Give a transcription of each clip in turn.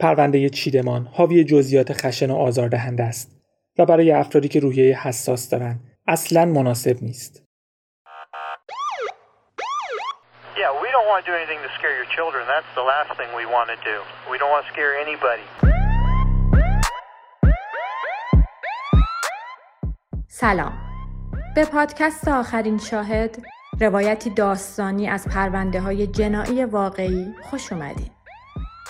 پرونده چیدمان حاوی جزئیات خشن و آزاردهنده است و برای افرادی که روحیه حساس دارند اصلا مناسب نیست. Yeah, we don't want to do anything to scare your children. That's the last thing we want to do. We don't want to scare anybody. سلام. به پادکست آخرین شاهد روایتی داستانی از پرونده های جنایی واقعی خوش اومدین.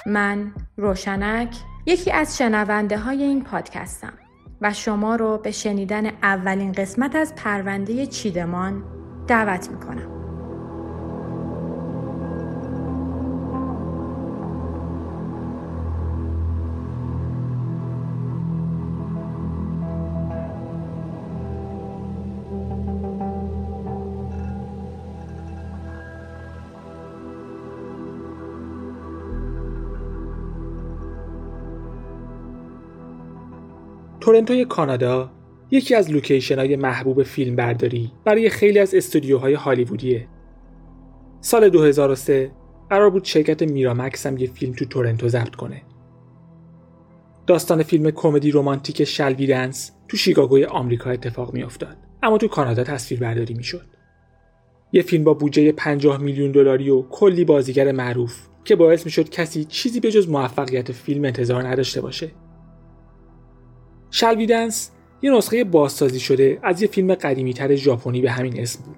من روشنک یکی از شنونده های این پادکستم و شما رو به شنیدن اولین قسمت از پرونده چیدمان دعوت می‌کنم. تورنتوی کانادا یکی از لوکیشن های محبوب فیلم برداری برای خیلی از استودیوهای هالیوودیه. سال 2003 قرار بود شرکت میرامکس هم یه فیلم تو تورنتو ضبط کنه. داستان فیلم کمدی رمانتیک شلوی دنس تو شیکاگوی آمریکا اتفاق میافتاد اما تو کانادا تصویر برداری می‌شد. یه فیلم با بودجه 50 میلیون دلاری و کلی بازیگر معروف که باعث می‌شد کسی چیزی به جز موفقیت فیلم انتظار نداشته باشه. شلویدنس یه نسخه بازسازی شده از یه فیلم قدیمیتر ژاپنی به همین اسم بود.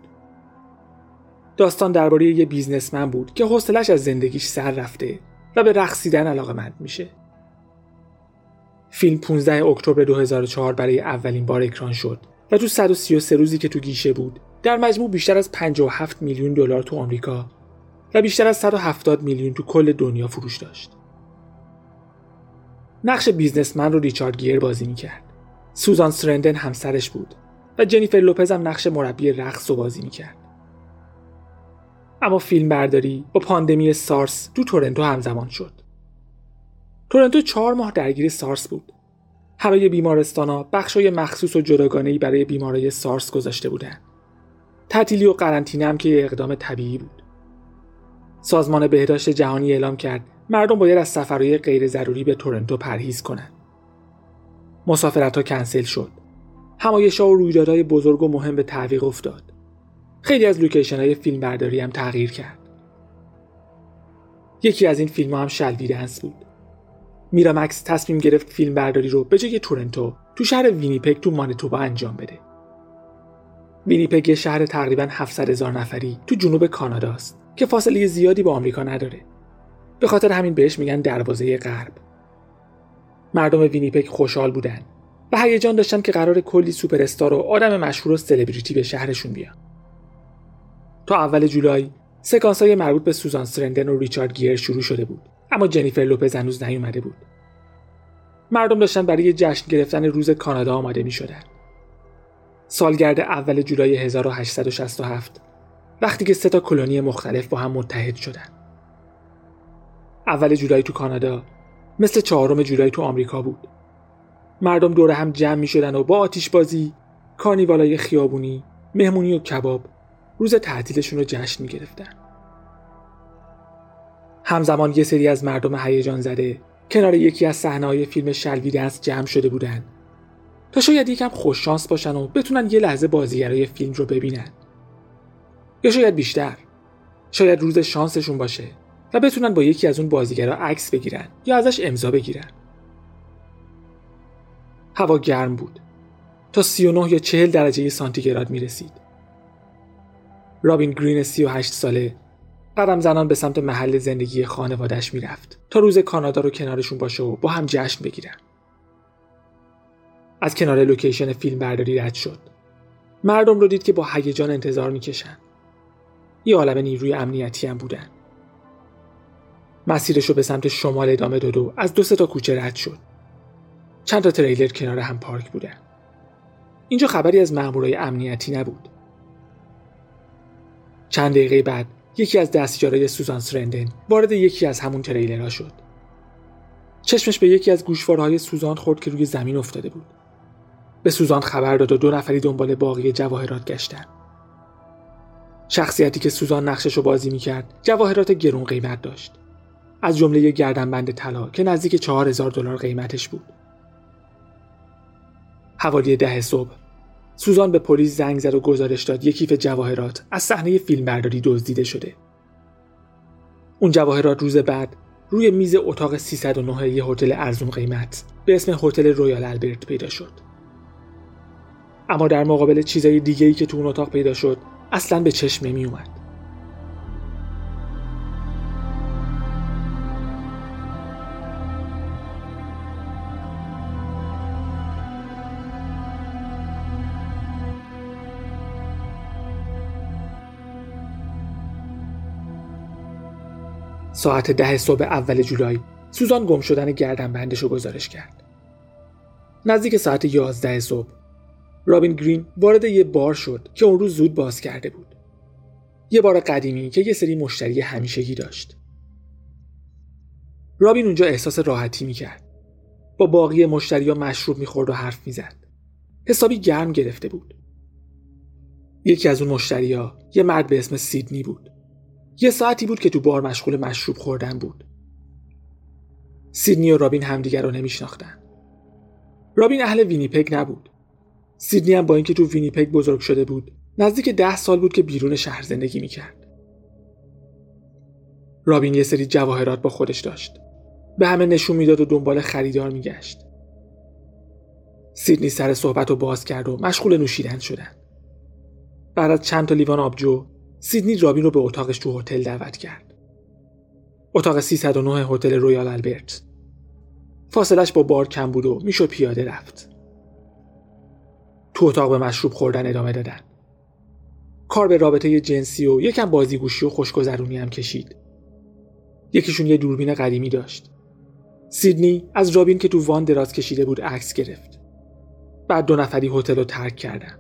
داستان درباره یه بیزنسمن بود که حوصلش از زندگیش سر رفته و به رقصیدن علاقمند میشه. فیلم 15 اکتبر 2004 برای اولین بار اکران شد و تو 133 روزی که تو گیشه بود در مجموع بیشتر از 57 میلیون دلار تو آمریکا و بیشتر از 170 میلیون تو کل دنیا فروش داشت. نقش بیزنسمن رو ریچارد گیر بازی می‌کرد. سوزان سرندن همسرش بود و جنیفر لوپز هم نقش مربی رقص رو بازی می‌کرد. اما فیلم برداری با پاندمی سارس تو تورنتو همزمان شد. تورنتو چهار ماه درگیر سارس بود. همه بیمارستان ها بخشای مخصوص و جداگانه‌ای برای بیمارای سارس گذاشته بودند. تعطیلی و قرنطینه هم که اقدام طبیعی بود. سازمان بهداشت جهانی اعلام کرد مردم باید از سفرهای غیر ضروری به تورنتو پرهیز کنند. مسافرت ها کنسل شد. همایش ها و رویدادهای بزرگ و مهم به تعویق افتاد. خیلی از لوکیشن های فیلم برداری هم تغییر کرد. یکی از این فیلم ها هم Shall We Dance بود. میرامکس تصمیم گرفت فیلم برداری رو به جای تورنتو تو شهر وینیپگ تو مانیتوبا انجام بده. وینیپگ یه شهر تقریبا 700 هزار نفری تو جنوب کانادا است که فاصله زیادی با آمریکا نداره. به خاطر همین بهش میگن دروازه غرب. مردم وینیپگ خوشحال بودن و هیجان داشتن که قراره کلی سوپر استار و آدم مشهور و سلبریتی به شهرشون بیان. تا اول جولای سکانس های مربوط به سوزان سرندن و ریچارد گیر شروع شده بود اما جنیفر لوپز هنوز نیومده بود. مردم داشتن برای جشن گرفتن روز کانادا آماده می شدن. سالگرد اول جولای 1867 وقتی که سه تا کلونی مختلف با هم متحد شدند. اول جولای تو کانادا. مثل چهارم جولای تو آمریکا بود. مردم دور هم جمع می شدن و با آتیش بازی کارنیوالای خیابونی مهمونی و کباب روز تعطیلشون رو جشن می گرفتن. همزمان یه سری از مردم هیجان زده کنار یکی از صحنه‌های فیلم شلوی دنس جمع شده بودن تا شاید یکم خوششانس باشن و بتونن یه لحظه بازیگرای فیلم رو ببینن. یا شاید بیشتر. شاید روز شانسشون باشه. و بتونن با یکی از اون بازیگرا عکس بگیرن یا ازش امضا بگیرن. هوا گرم بود. تا 39 یا 40 درجه سانتیگراد می رسید. رابین گرین 38 ساله قدم زنان به سمت محل زندگی خانوادش می‌رفت تا روز کانادا رو کنارشون باشه و با هم جشن بگیرن. از کنار لوکیشن فیلم برداری رد شد. مردم رو دید که با هیجان انتظار می‌کشن. یه عالم نیروی امنیتی هم بودن. مسیرش رو به سمت شمال ادامه داد و از دو تا کوچه رد شد. چند تا تریلر کنار هم پارک بودن. اینجا خبری از مامورای امنیتی نبود. چند دقیقه بعد یکی از دستیارای سوزان سرندن وارد یکی از همون تریلرها شد. چشمش به یکی از گوشوارهای سوزان خورد که روی زمین افتاده بود. به سوزان خبر داد و دو نفری دنبال باقی جواهرات گشتن. شخصیتی که سوزان نقشش رو بازی می‌کرد جواهرات گرون قیمت داشت. از جمله یک گردنبند طلا که نزدیک چهار هزار دلار قیمتش بود. حوالی ده صبح سوزان به پلیس زنگ زد و گزارش داد یک کیف جواهرات از صحنه فیلمبرداری دزدیده شده. اون جواهرات روز بعد روی میز اتاق 309 یه هتل ارزون قیمت به اسم هتل رویال البرت پیدا شد. اما در مقابل چیزای دیگه‌ای که تو اون اتاق پیدا شد اصلا به چشم نمی اومد. ساعت ده صبح اول جولای سوزان گم شدن گردنبندش رو گزارش کرد. نزدیک ساعت یازده صبح رابین گرین وارد یه بار شد که اون روز زود باز کرده بود. یه بار قدیمی که یه سری مشتری همیشگی داشت. رابین اونجا احساس راحتی می‌کرد. با باقی مشتری ها مشروب می‌خورد و حرف می‌زد. حسابی گرم گرفته بود. یکی از اون مشتری ها یه مرد به اسم سیدنی بود. یه ساعتی بود که تو بار مشغول مشروب خوردن بود. سیدنی و رابین همدیگر رو نمیشناختن. رابین اهل وینیپگ نبود. سیدنی هم با اینکه تو وینیپگ بزرگ شده بود، نزدیک ده سال بود که بیرون شهر زندگی می‌کرد. رابین یه سری جواهرات با خودش داشت. به همه نشون می‌داد و دنبال خریدار میگشت. سیدنی سر صحبت رو باز کرد و مشغول نوشیدن شدن. بعد از چند تا لیوان آبجو سیدنی رابین رو به اتاقش تو هتل دعوت کرد. اتاق 309 هتل رویال البرت. فاصلش با بار کم بود و می‌شد پیاده رفت. تو اتاق به مشروب خوردن ادامه دادن. کار به رابطه جنسی و یکم بازیگوشی و خوشگذرونی هم کشید. یکیشون یه دوربین قدیمی داشت. سیدنی از رابین که تو وان دراز کشیده بود عکس گرفت. بعد دو نفری هتل رو ترک کردن.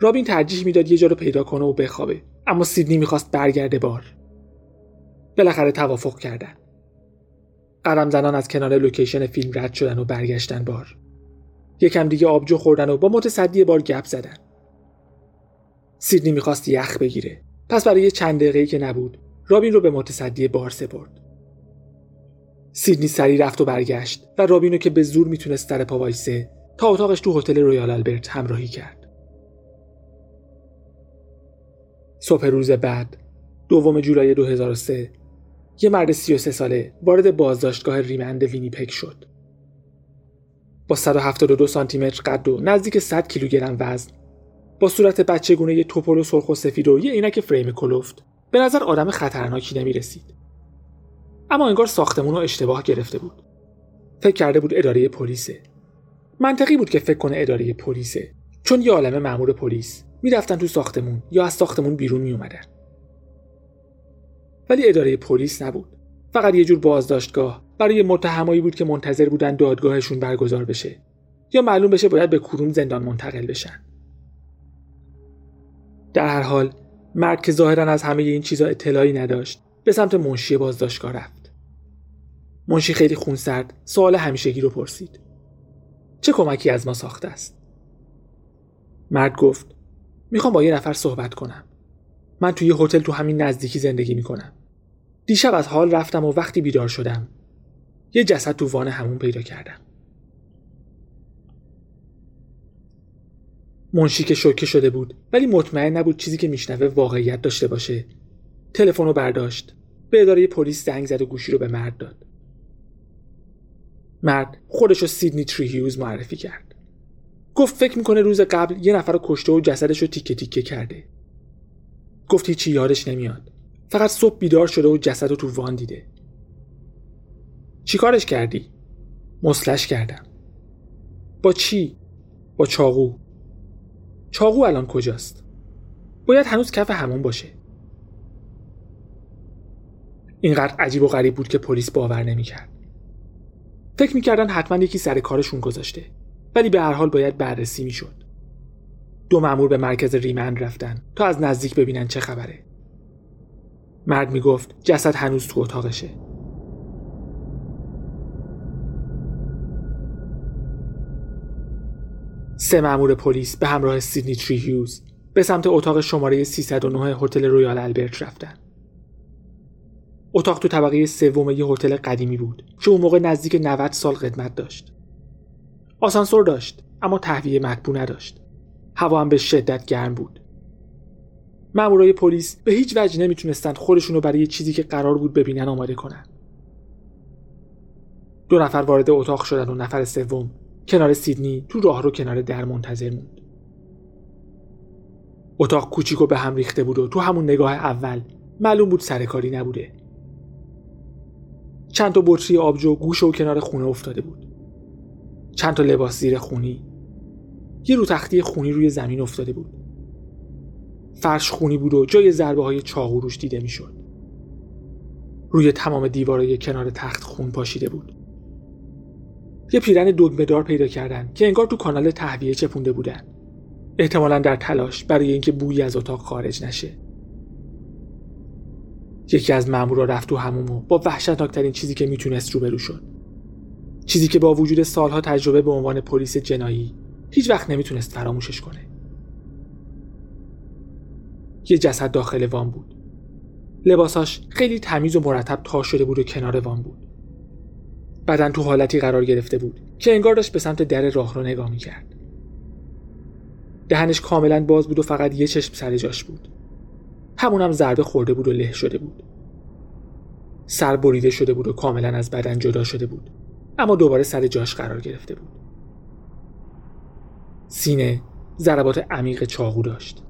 رابین ترجیح می‌داد یه جا رو پیدا کنه و بخوابه اما سیدنی می‌خواست برگرده بار. بالاخره توافق کردن. قدم زنان از کنار لوکیشن فیلم رد شدن و برگشتن بار. یکم دیگه آبجو خوردن و با متصدی بار گپ زدن. سیدنی می‌خواست یخ بگیره. پس برای چند دقیقه‌ای که نبود رابین رو به متصدی بار سپرد. سیدنی سریع رفت و برگشت و رابین رو که به زور می‌تونست رو پا وایسه تا اتاقش تو هتل رویال البرت همراهی کرد. صبح روز بعد دوم جولای 2003 یه مرد 33 ساله وارد بازداشتگاه Remand وینیپگ شد. با 172 سانتی متر قد و نزدیک 100 کیلوگرم وزن با صورت بچگونه‌ی تپل و سرخ و سفید و یه عینک فریم کلفت به نظر آدم خطرناکی نمی رسید. اما انگار ساختمون رو اشتباه گرفته بود. فکر کرده بود اداره پلیسه. منطقی بود که فکر کنه اداره پلیسه چون یه عالم مأمور پلیس می‌رفتن تو ساختمون یا از ساختمون بیرون می اومدن. ولی اداره پلیس نبود. فقط یه جور بازداشتگاه برای متهمایی بود که منتظر بودن دادگاهشون برگزار بشه یا معلوم بشه باید به کروم زندان منتقل بشن. در هر حال مرد که ظاهرا از همه این چیزا اطلاعی نداشت به سمت منشی بازداشتگاه رفت. منشی خیلی خونسرد سوال همیشگی رو پرسید. چه کمکی از ما ساخته است؟ مرد گفت می‌خوام با یه نفر صحبت کنم. من توی هتل تو همین نزدیکی زندگی می‌کنم. دیشب از حال رفتم و وقتی بیدار شدم یه جسد تو وان همون پیدا کردم. منشی که شوکه شده بود ولی مطمئن نبود چیزی که میشنوه واقعیت داشته باشه. تلفن رو برداشت. به اداره پلیس زنگ زد و گوشی رو به مرد داد. مرد خودش رو سیدنی تری هیوز معرفی کرد. گفت فکر می‌کنه روز قبل یه نفر رو کشته و جسدش رو تیکه تیکه کرده گفت هیچی یادش نمیاد فقط صبح بیدار شده و جسد رو تو وان دیده چیکارش کردی؟ مسلش کردم با چی؟ با چاقو چاقو الان کجاست؟ باید هنوز کف همون باشه اینقدر عجیب و غریب بود که پلیس باور نمی‌کرد. فکر می‌کردن حتما یکی سر کارشون گذاشته ولی به هر حال باید بررسی می‌شد. دو مأمور به مرکز ریمند رفتن تا از نزدیک ببینن چه خبره. مرد می‌گفت جسد هنوز تو اتاقشه. سه مأمور پلیس به همراه سیدنی تری هیوز به سمت اتاق شماره 309 هتل رویال البرت رفتن. اتاق تو طبقه سوم یه هتل قدیمی بود که اون موقع نزدیک 90 سال خدمت داشت. آسانسور داشت اما تهویه مطبوع نداشت. هوا هم به شدت گرم بود. مامورای پلیس به هیچ وجه نمی‌تونستند خودشون رو برای چیزی که قرار بود ببینن آماده کنن. دو نفر وارد اتاق شدن و نفر سوم کنار سیدنی تو راه رو کنار در منتظر موند. اتاق کوچیک و به هم ریخته بود و تو همون نگاه اول معلوم بود سرکاری نبوده. چند تا بطری آبجو گوش و کنار خونه افتاده بود. چند تا لباس زیر خونی. یه رو تختی خونی روی زمین افتاده بود. فرش خونی بود و جای ضربه های چاقو روش دیده می‌شد. روی تمام دیوارای کنار تخت خون پاشیده بود. یه پیرن دگمهدار پیدا کردن که انگار تو کانال تهویه چپونده بودن. احتمالا در تلاش برای اینکه بویی از اتاق خارج نشه. یکی از مامورا رفت تو هموم و با وحشتناکترین چیزی که می‌تونست روبرو شد. چیزی که با وجود سالها تجربه به عنوان پلیس جنایی هیچ وقت نمی‌تونست فراموشش کنه. یه جسد داخل وان بود. لباساش خیلی تمیز و مرتب تا شده بود و کنار وان بود. بدن تو حالتی قرار گرفته بود که انگار داشت به سمت در راه رو نگاه می‌کرد. دهنش کاملا باز بود و فقط یه چشم سر جاش بود. همونم ضربه خورده بود و له شده بود. سر بریده شده بود و کاملا از بدن جدا شده بود. اما دوباره سر جاش قرار گرفته بود. سینه ضربات عمیق چاقو داشت.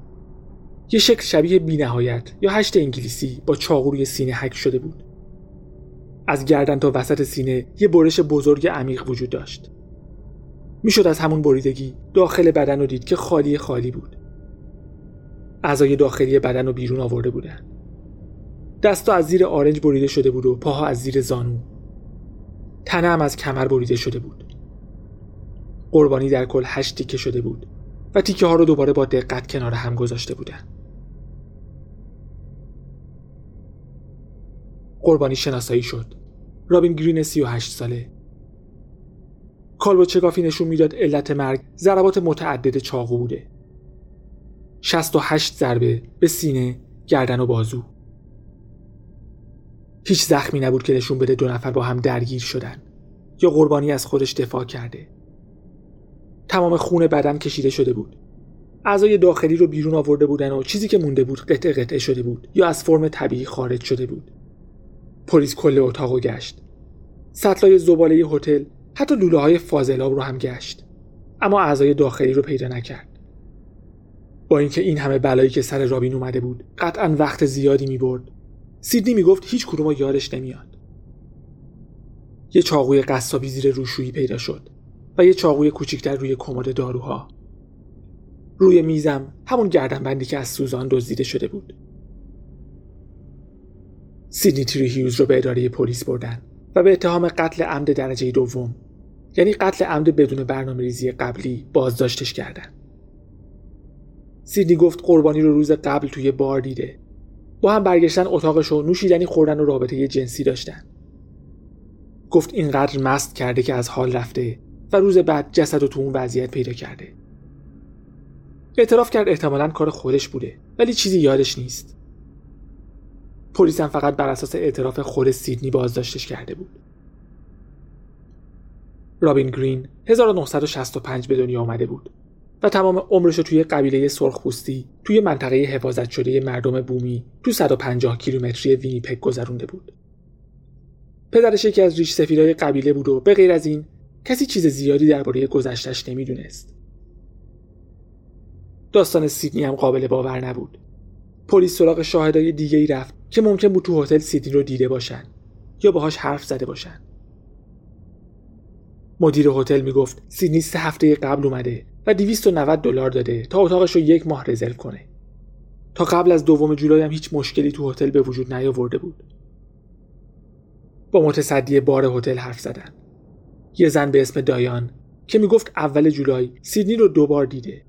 یه شکل شبیه بینهایت یا هشت انگلیسی با چاقو روی سینه حک شده بود. از گردن تا وسط سینه یه برش بزرگ عمیق وجود داشت. می‌شد از همون بریدگی داخل بدن رو دید که خالی خالی بود. اعضای داخلی بدن رو بیرون آورده بودن. دستا از زیر آرنج بریده شده بود و پاها از زیر زانو. تنه هم از کمر بریده شده بود. قربانی در کل هشت تیکه شده بود و تیکه ها رو دوباره با دقت کنار هم گذاشته بودن. قربانی شناسایی شد. رابین گرین 38 ساله. کالبو چگافی نشون می‌داد علت مرگ ضربات متعدد چاقو بوده. 68 ضربه به سینه، گردن و بازو. هیچ زخمی نبود که نشون بده دو نفر با هم درگیر شدن یا قربانی از خودش دفاع کرده. تمام خون بدن کشیده شده بود. اعضای داخلی رو بیرون آورده بودن و چیزی که مونده بود قطع قطعه شده بود یا از فرم طبیعی خارج شده بود. پلیس کل اتاق گشت. سطلای زباله هتل حتی لوله های فاضلاب رو هم گشت. اما اعضای داخلی رو پیدا نکرد. با اینکه این همه بلایی که سر رابین اومده بود قطعا وقت زیادی می برد. سیدنی می گفت هیچ کدوم یادش نمیاد. یه چاقوی قصابی زیر روشویی پیدا شد و یه چاقوی کوچیکتر روی کمد داروها. روی میزم همون گردنبندی که از سوزان دزدیده شده بود. سیدنی تری هیوز رو به اداره پلیس بردن و به اتهام قتل عمد درجه دوم یعنی قتل عمد بدون برنامه ریزی قبلی بازداشتش کردن. سیدنی گفت قربانی رو روز قبل توی بار دیده. با هم برگشتن اتاقش و نوشیدنی خوردن و رابطه جنسی داشتن. گفت اینقدر مست کرده که از حال رفته و روز بعد جسد و تو اون وضعیت پیدا کرده. اعتراف کرد احتمالا کار خودش بوده ولی چیزی یادش نیست. پلیس هم فقط بر اساس اعتراف خود سیدنی بازداشتش کرده بود. رابین گرین 1965 به دنیا آمده بود و تمام عمرش رو توی قبیله سرخپوستی توی منطقه حفاظت شده مردم بومی تو 150 کیلومتری وینیپک گذرونده بود. پدرش یکی از ریش سفیدای قبیله بود و به غیر از این کسی چیز زیادی درباره گذشتش نمی‌دونست. داستان سیدنی هم قابل باور نبود. پلیس سراغ شاهدای دیگه ای رفت که ممکن بود تو هتل سیدنی رو دیده باشن یا باهاش حرف زده باشن. مدیر هتل می‌گفت سیدنی سه هفته قبل اومده و 290 دلار داده تا اتاقش رو یک ماه رزرو کنه. تا قبل از دوم جولای هم هیچ مشکلی تو هتل به وجود نیاورده بود. با متصدی بار هتل حرف زدن. یه زن به اسم دایان که می‌گفت اول جولای سیدنی رو دوبار دیده.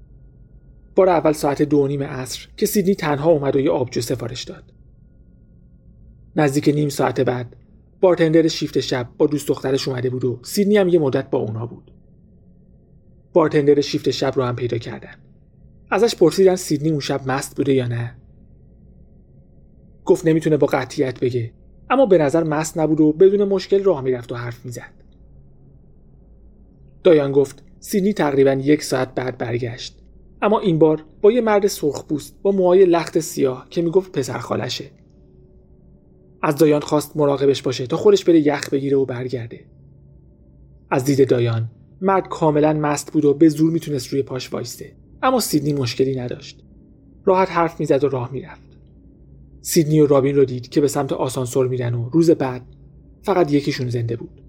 بار اول ساعت دو نیم عصر که سیدنی تنها اومد و یه آبجو سفارش داد. نزدیک نیم ساعت بعد بارتندر شیفت شب با دوست دخترش اومده بود و سیدنی هم یه مدت با اونها بود. بارتندر شیفت شب رو هم پیدا کردن. ازش پرسیدن سیدنی اون شب مست بوده یا نه. گفت نمی‌تونه با قطعیت بگه اما به نظر مست نبود و بدون مشکل راه می‌رفت و حرف می‌زد دایان گفت سیدنی تقریبا یک ساعت بعد برگشت اما این بار با یه مرد سرخپوست با موهای لخت سیاه که می‌گفت پسر خالشه از دایان خواست مراقبش باشه تا خودش بره یخ بگیره و برگرده از دید دایان مرد کاملا مست بود و به زور می‌تونست روی پاش وایسته اما سیدنی مشکلی نداشت. راحت حرف می‌زد و راه می‌رفت. سیدنی و رابین رو دید که به سمت آسانسور میرن و روز بعد فقط یکیشون زنده بود.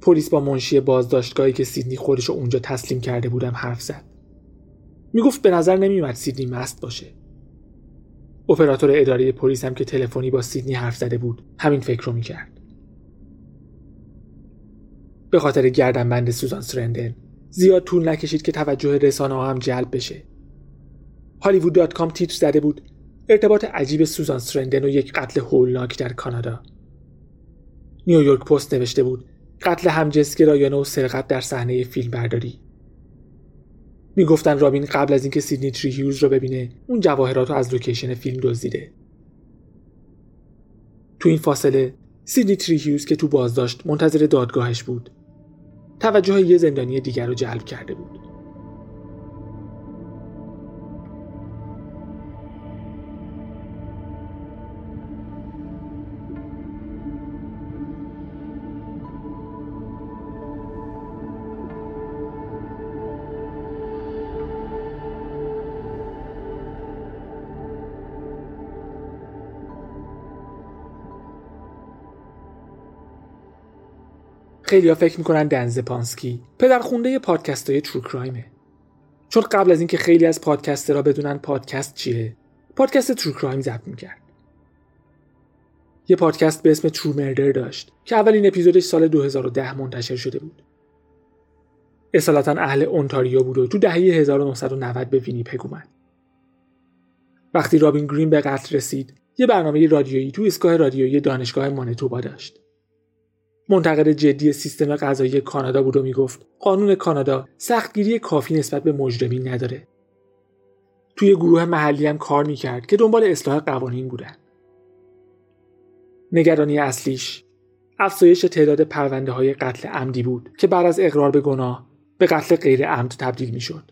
پلیس با منشی بازداشتگاهی که سیدنی خودش اونجا تسلیم کرده بودم حرف زد. می‌گفت به نظر نمیومد سیدنی مست باشه. اپراتور اداره پلیس هم که تلفنی با سیدنی حرف زده بود همین فکر رو می‌کرد. به خاطر گردنبند سوزان سرندن زیاد طول نکشید که توجه رسانه ها هم جلب بشه. هالیوود تیتر زده بود ارتباط عجیب سوزان سرندن و یک قتل هولناک در کانادا. نیویورک پست نوشته بود قتل همجنسگرایانه و سرقت در صحنه فیلم برداری می‌گفتن رابین قبل از اینکه سیدنی تری هیوز رو ببینه اون جواهرات رو از لوکیشن فیلم دزدیده. تو این فاصله سیدنی تری هیوز که تو بازداشت منتظر دادگاهش بود. توجه یه زندانی دیگر رو جلب کرده بود. خیلیا فکر می‌کنن دن زوپانسکی پدر خونده پادکست های true crime ه چون قبل از اینکه خیلی از ماها بدونن پادکست چیه پادکست true crime ضبط می‌کرد. یه پادکست به اسم True Murder داشت که اولین اپیزودش سال 2010 منتشر شده بود. اصالتا اهل اونتاریو بود و تو دهه 1990 به وینیپگ اومد. وقتی رابین گرین به قتل رسید یه برنامه رادیویی تو ایستگاه رادیویی دانشگاه مانیتوبا داشت. منتقد جدی سیستم غذایی کانادا بود و می‌گفت قانون کانادا سختگیری کافی نسبت به مجرمین نداره توی گروه محلی هم کار می‌کرد که دنبال اصلاح قوانین بودن نگرانی اصلیش افزایش تعداد پرونده های قتل عمدی بود که بعد از اقرار به گناه به قتل غیر عمد تبدیل می‌شد.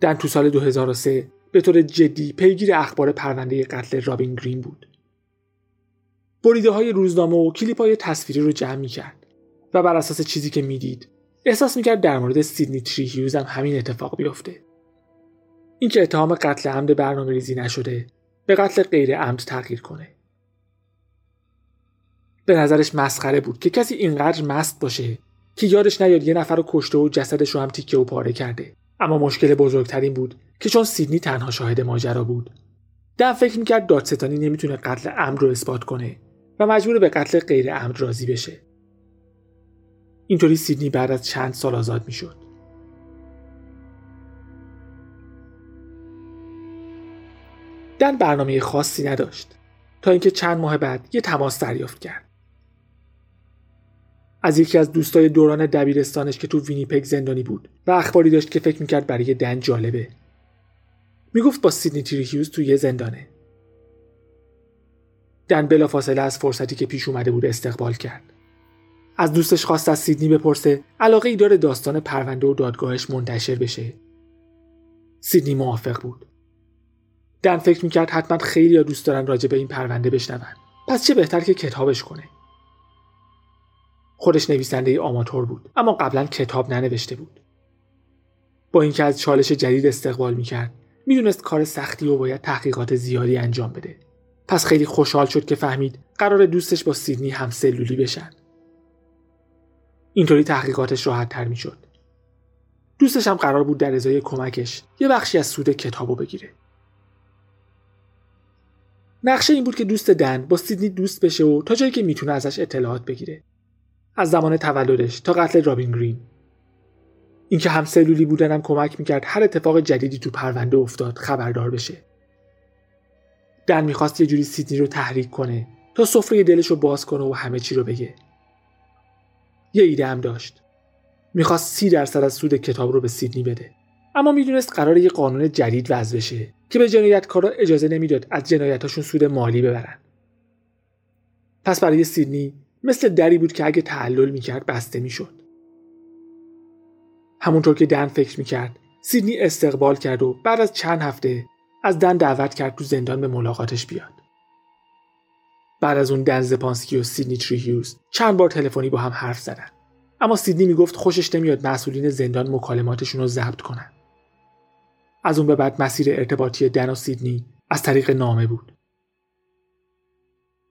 دن تو سال 2003 به طور جدی پیگیر اخبار پرونده قتل رابین گرین بود. بریده های روزنامه و کلیپ های تصویری رو جمع می کرد و بر اساس چیزی که می‌دید احساس می‌کرد در مورد سیدنی تری هیوز هم همین اتفاق بیفته. اینکه اتهام قتل عمد برنامه ریزی نشده به قتل غیر عمد تغییر کنه. به نظرش مسخره بود که کسی اینقدر مست باشه که یادش نیاد یه نفر رو کشته و جسدش رو هم تیکه و پاره کرده. اما مشکل بزرگترین بود که چون سیدنی تنها شاهد ماجرا بود دن فکر می‌کرد دادستانی نمی‌تونه قتل عمد رو اثبات کنه. و مجبور به قتل غیر عمد راضی بشه. اینطوری سیدنی بعد از چند سال آزاد می‌شد. دن برنامه خاصی نداشت. تا اینکه چند ماه بعد یه تماس دریافت کرد. از یکی از دوستای دوران دبیرستانش که تو وینیپگ زندانی بود و اخباری داشت که فکر می‌کرد برای دن جالبه. می‌گفت با سیدنی تیری هیوز تو یه زندانه. دن بلافاصله از فرصتی که پیش اومده بود استقبال کرد. از دوستش خواست از سیدنی بپرسه علاقه ای داره داستان پرونده و دادگاهش منتشر بشه؟ سیدنی موافق بود. دن فکر می‌کرد حتما خیلی دوست دارن راجع به این پرونده بشنون. پس چه بهتر که کتابش کنه؟ خودش نویسنده ای آماتور بود اما قبلا کتاب ننوشته بود. با اینکه از چالش جدید استقبال می‌کرد می‌دونست کار سختی و باید تحقیقات زیادی انجام بده. پس خیلی خوشحال شد که فهمید قرار دوستش با سیدنی هم سلولی بشن. اینطوری تحقیقاتش راحت تر می شد. دوستش هم قرار بود در ازای کمکش یه بخشی از سود کتابو بگیره. نقشه این بود که دوست دن با سیدنی دوست بشه و تا جایی که می‌تونه ازش اطلاعات بگیره. از زمان تولدش تا قتل رابین گرین. اینکه هم سلولی بودنم کمک می‌کرد هر اتفاق جدیدی تو پرونده افتاد خبردار بشه. دن می‌خواست یه جوری سیدنی رو تحریک کنه تا سفره دلش رو باز کنه و همه چی رو بگه یه ایده هم داشت می‌خواست سی درصد از سود کتاب رو به سیدنی بده اما می‌دونست قرار یه قانون جدید وضع بشه که به جنایتکارا اجازه نمی‌داد از جنایتاشون سود مالی ببرن. پس برای سیدنی مثل دری بود که اگه تعلل می‌کرد بسته می‌شد. همونطور که دن فکر می‌کرد سیدنی استقبال کرد و بعد از چند هفته از دن دعوت کرد تو زندان به ملاقاتش بیاد. بعد از اون دن زپانسکی و سیدنی تری هیوز چند بار تلفنی با هم حرف زدن. اما سیدنی می‌گفت خوشش نمیاد مسئولین زندان مکالماتشون رو ضبط کنن. از اون به بعد مسیر ارتباطی دن و سیدنی از طریق نامه بود.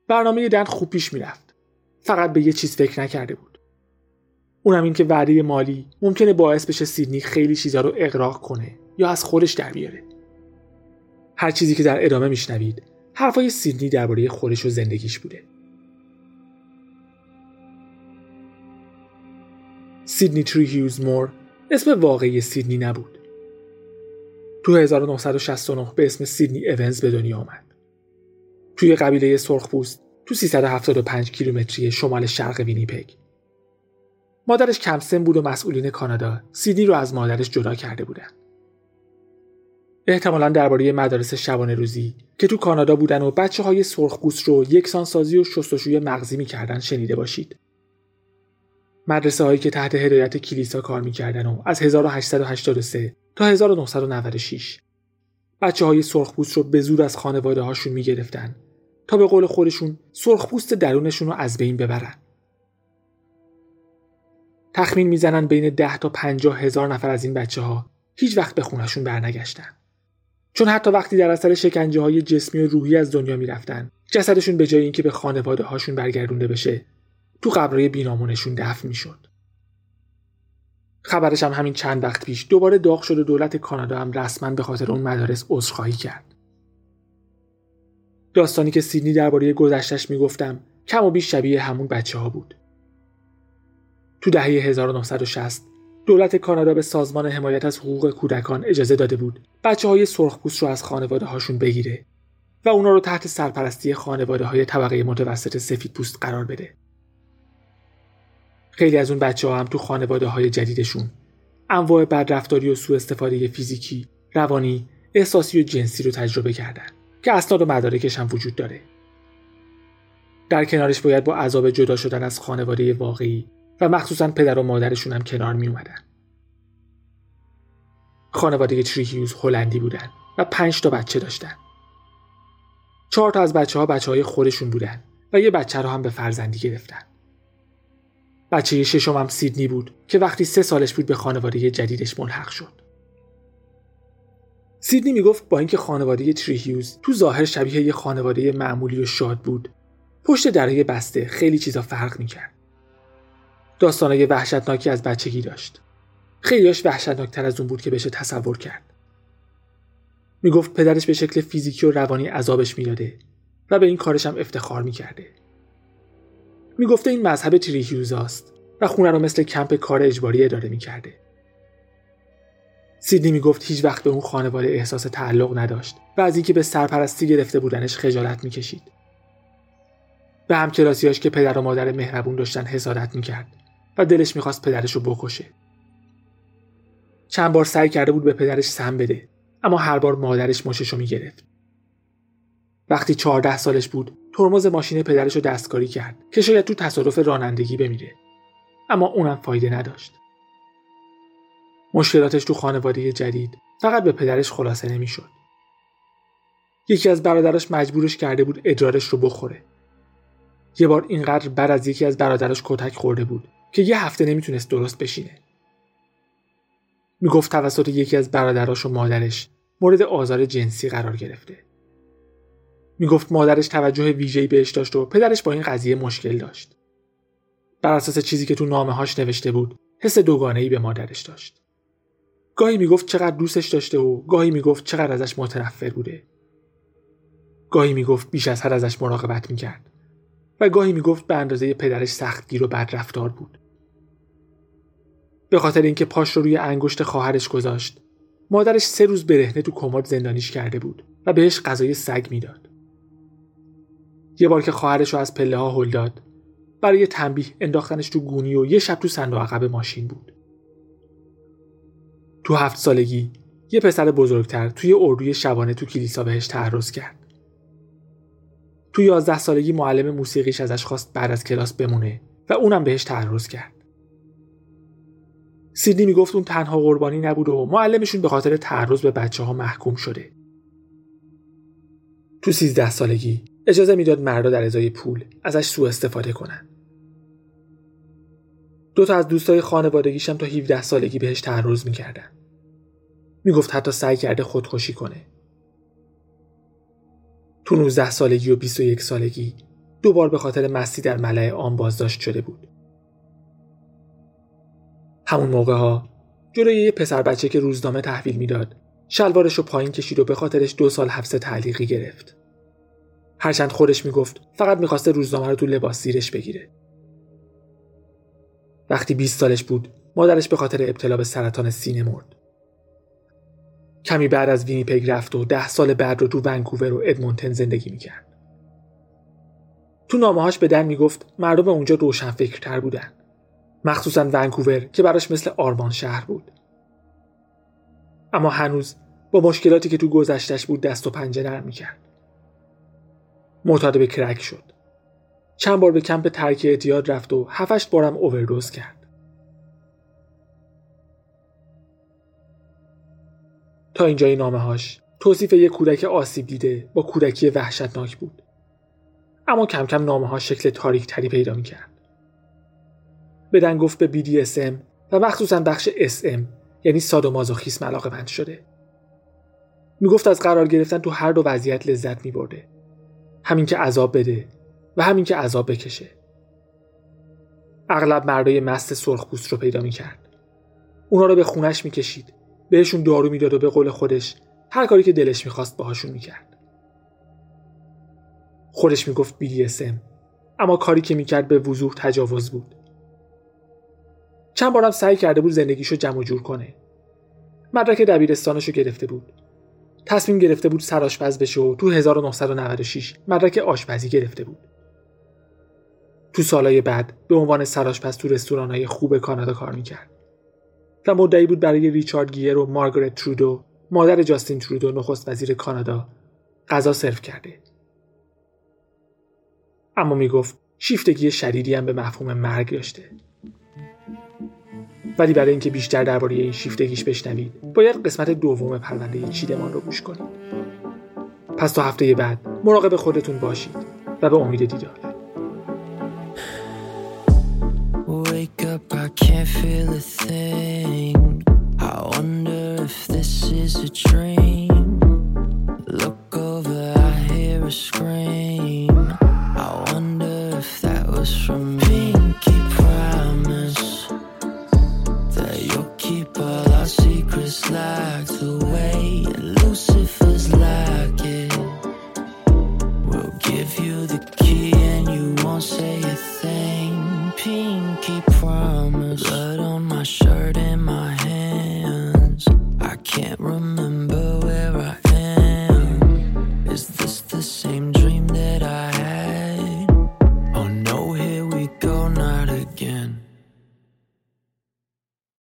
برنامه دن خوب پیش می‌رفت. فقط به یه چیز فکر نکرده بود. اونم این که وعده مالی ممکنه باعث بشه سیدنی خیلی چیزا رو اقراق کنه یا از خودش در بیاره. هر چیزی که در ادامه میشنوید حرفای سیدنی درباره خودش و زندگیش بوده. سیدنی تری هیوز مور اسم واقعی سیدنی نبود. تو 1969 به اسم سیدنی اونز به دنیا آمد. توی قبیله سرخپوست تو 375 کیلومتری شمال شرق وینیپگ. مادرش کم سن بود و مسئولین کانادا سیدنی رو از مادرش جدا کرده بودن. احتمالا درباره مدارس شبانه روزی که تو کانادا بودن و بچه های سرخپوست رو یکسانسازی و شستشوی مغزی می‌کردن شنیده باشید. مدرسه هایی که تحت هدایت کلیسا کار می‌کردن و از 1883 تا 1996 بچه های سرخپوست رو به زور از خانواده هاشون می‌گرفتن تا به قول خودشون سرخپوست درونشون رو از بین ببرن. تخمین می‌زنن بین 10 تا 50 هزار نفر از این بچه ها هیچ وقت به خونشون برنگشتن. چون حتی وقتی در اثر شکنجه های جسمی و روحی از دنیا می‌رفتن جسدشون به جای اینکه به خانواده هاشون برگردونده بشه تو قبرهای بینامونشون دفن می‌شد. خبرش هم همین چند وقت پیش دوباره داغ شد و دولت کانادا هم رسما به خاطر اون مدارس عذرخواهی کرد. داستانی که سیدنی درباره گذشتش می‌گفتم کم و بیش شبیه همون بچه ها بود. تو دهه 1960 دولت کانادا به سازمان حمایت از حقوق کودکان اجازه داده بود بچه های سرخپوست رو از خانواده هاشون بگیره و اونا رو تحت سرپرستی خانواده های طبقه متوسط سفید پوست قرار بده. خیلی از اون بچه ها هم تو خانواده های جدیدشون انواع بدرفتاری و سوء استفاده فیزیکی، روانی، احساسی و جنسی رو تجربه کردن که اسناد و مدارکش هم وجود داره. در کنارش باید با عذاب جدا شدن از خانواده واقعی و مخصوصا پدر و مادرشون هم کنار می اومدن. خانواده تریهیوز هلندی بودن و پنج تا بچه داشتن. چهار تا از بچه ها بچه های خودشون بودن و یه بچه رو هم به فرزندی گرفتن. بچه ششم هم سیدنی بود که وقتی سه سالش بود به خانواده جدیدش ملحق شد. سیدنی می‌گفت با اینکه خانواده تریهیوز تو ظاهر شبیه یه خانواده معمولی و شاد بود پشت درهای بسته خیلی چیزا فرق می‌کرد. داستانای وحشتناکی از بچگی داشت. خیلیاش وحشتناکتر از اون بود که بشه تصور کرد. می‌گفت پدرش به شکل فیزیکی و روانی عذابش می‌داده و به این کارش هم افتخار می‌کرده. می‌گفته این مذهب تریهیوزاست و خونه رو مثل کمپ کار اجباری اداره می‌کرده. سیدنی می‌گفت هیچ وقت به اون خانواده احساس تعلق نداشت و از اینکه به سرپرستی گرفته بودنش خجالت می‌کشید. به همکلاسیاش که پدر و مادر مهربون داشتن حسادت می‌کرد و دلش می‌خواست پدرش رو بکشه. چند بار سعی کرده بود به پدرش سم بده اما هر بار مادرش مشش رو می‌گرفت. وقتی چهارده سالش بود ترمز ماشین پدرش رو دستکاری کرد که شاید تو تصادف رانندگی بمیره. اما اونم فایده نداشت. مشکلاتش تو خانواده جدید فقط به پدرش خلاصه نمی‌شد. یکی از برادراش مجبورش کرده بود ادرارش رو بخوره. یه بار اینقدر بر از یکی از برادراش کتک خورده بود. که یه هفته نمی‌تونست درست بشینه می‌گفت توسط یکی از برادراش و مادرش مورد آزار جنسی قرار گرفته می‌گفت مادرش توجه ویژه‌ای بهش داشت و پدرش با این قضیه مشکل داشت. بر اساس چیزی که تو نامه هاش نوشته بود، حس دوگانه‌ای به مادرش داشت. گاهی می‌گفت چقدر دوستش داشته و گاهی می‌گفت چقدر ازش متنفر بوده. گاهی می‌گفت بیش از هر ازش مراقبت می‌کرد و گاهی می‌گفت به اندازه پدرش سختگیر و بدرفتار بود. به خاطر اینکه پاش رو روی انگشت خواهرش گذاشت، مادرش سه روز برهنه تو کمد زندانیش کرده بود و بهش غذای سگ می‌داد. یه بار که خواهرش رو از پله ها هل داد برای تنبیه انداختنش تو گونی و یه شب تو صندوق عقب ماشین بود تو هفت سالگی یه پسر بزرگتر توی اردوی شبانه تو کلیسا بهش تعرض کرد. تو یازده سالگی معلم موسیقیش ازش خواست بعد از کلاس بمونه و اونم بهش تعرض کرد. سیدنی می‌گفت اون تنها قربانی نبود و معلمشون به خاطر تعرض به بچه ها محکوم شده. تو سیزده سالگی اجازه می‌داد مردا در ازای پول ازش سوء استفاده کنن. دو تا از دوستای خانوادگیشم تا 17 سالگی بهش تعرض می‌کردن. می‌گفت حتی سعی کرده خودکشی کنه. تو 19 سالگی و 21 سالگی دوبار به خاطر مستی در ملع آن بازداشت شده بود. همون موقع ها جلوی یه پسر بچه که روزنامه تحویل می‌داد شلوارش رو پایین کشید و به خاطرش دو سال حبس تعلیقی گرفت. هرچند خودش می‌گفت فقط می‌خواسته روزنامه رو تو لباس زیرش بگیره. وقتی 20 سالش بود مادرش به خاطر ابتلا به سرطان سینه مرد. کمی بعد از وینیپگ رفت و ده سال بعد رو تو ونکوور و ادمونتن زندگی می‌کرد. تو نامه‌هاش به دن می‌گفت مردم اونجا روشنفکرتر بودن. مخصوصا ونکوور که براش مثل آرمان شهر بود. اما هنوز با مشکلاتی که تو گذشتش بود دست و پنجه نرم می‌کرد. معتاد به کرک شد. چند بار به کمپ ترک اعتیاد رفت و هفتش بارم اووردوز کرد. تا اینجای نامه هاش توصیف یک کودک آسیب دیده با کودکی وحشتناک بود. اما کم کم نامه ها شکل تاریک تری پیدا می کرد. بدن گفت به BDSM و مخصوصا بخش SM یعنی سادومازوخیسم علاقه بند شده. می گفت از قرار گرفتن تو هر دو وضعیت لذت می برده. همین که عذاب بده و همین که عذاب بکشه. اغلب مردای مست سرخپوست رو پیدا می کرد. اونا رو به خونش می کشید بهشون دارو می‌داد و به قول خودش هر کاری که دلش می‌خواست باهاشون می‌کرد خودش می‌گفت BDSM اما کاری که می‌کرد به وضوح تجاوز بود چند بارم سعی کرده بود زندگیشو جمع جور کنه. مدرک دبیرستانشو گرفته بود. تصمیم گرفته بود سرآشپز بشه و تو 1996 مدرک آشپزی گرفته بود. تو سالهای بعد به عنوان سرآشپز تو رستورانهای خوب کانادا کار می‌کرد. و مدعی بود برای ریچارد گیر و مارگارت ترودو مادر جاستین ترودو نخست وزیر کانادا غذا سرو کرده. اما می‌گفت شیفتگی شدیدی هم به مفهوم مرگ داشته. ولی برای اینکه بیشتر درباره این شیفتگیش بشنوید باید قسمت دوم پرونده چیدمان رو گوش کنید پس تا هفته بعد مراقب خودتون باشید و به امید دیدار wake up, I can't feel a thing.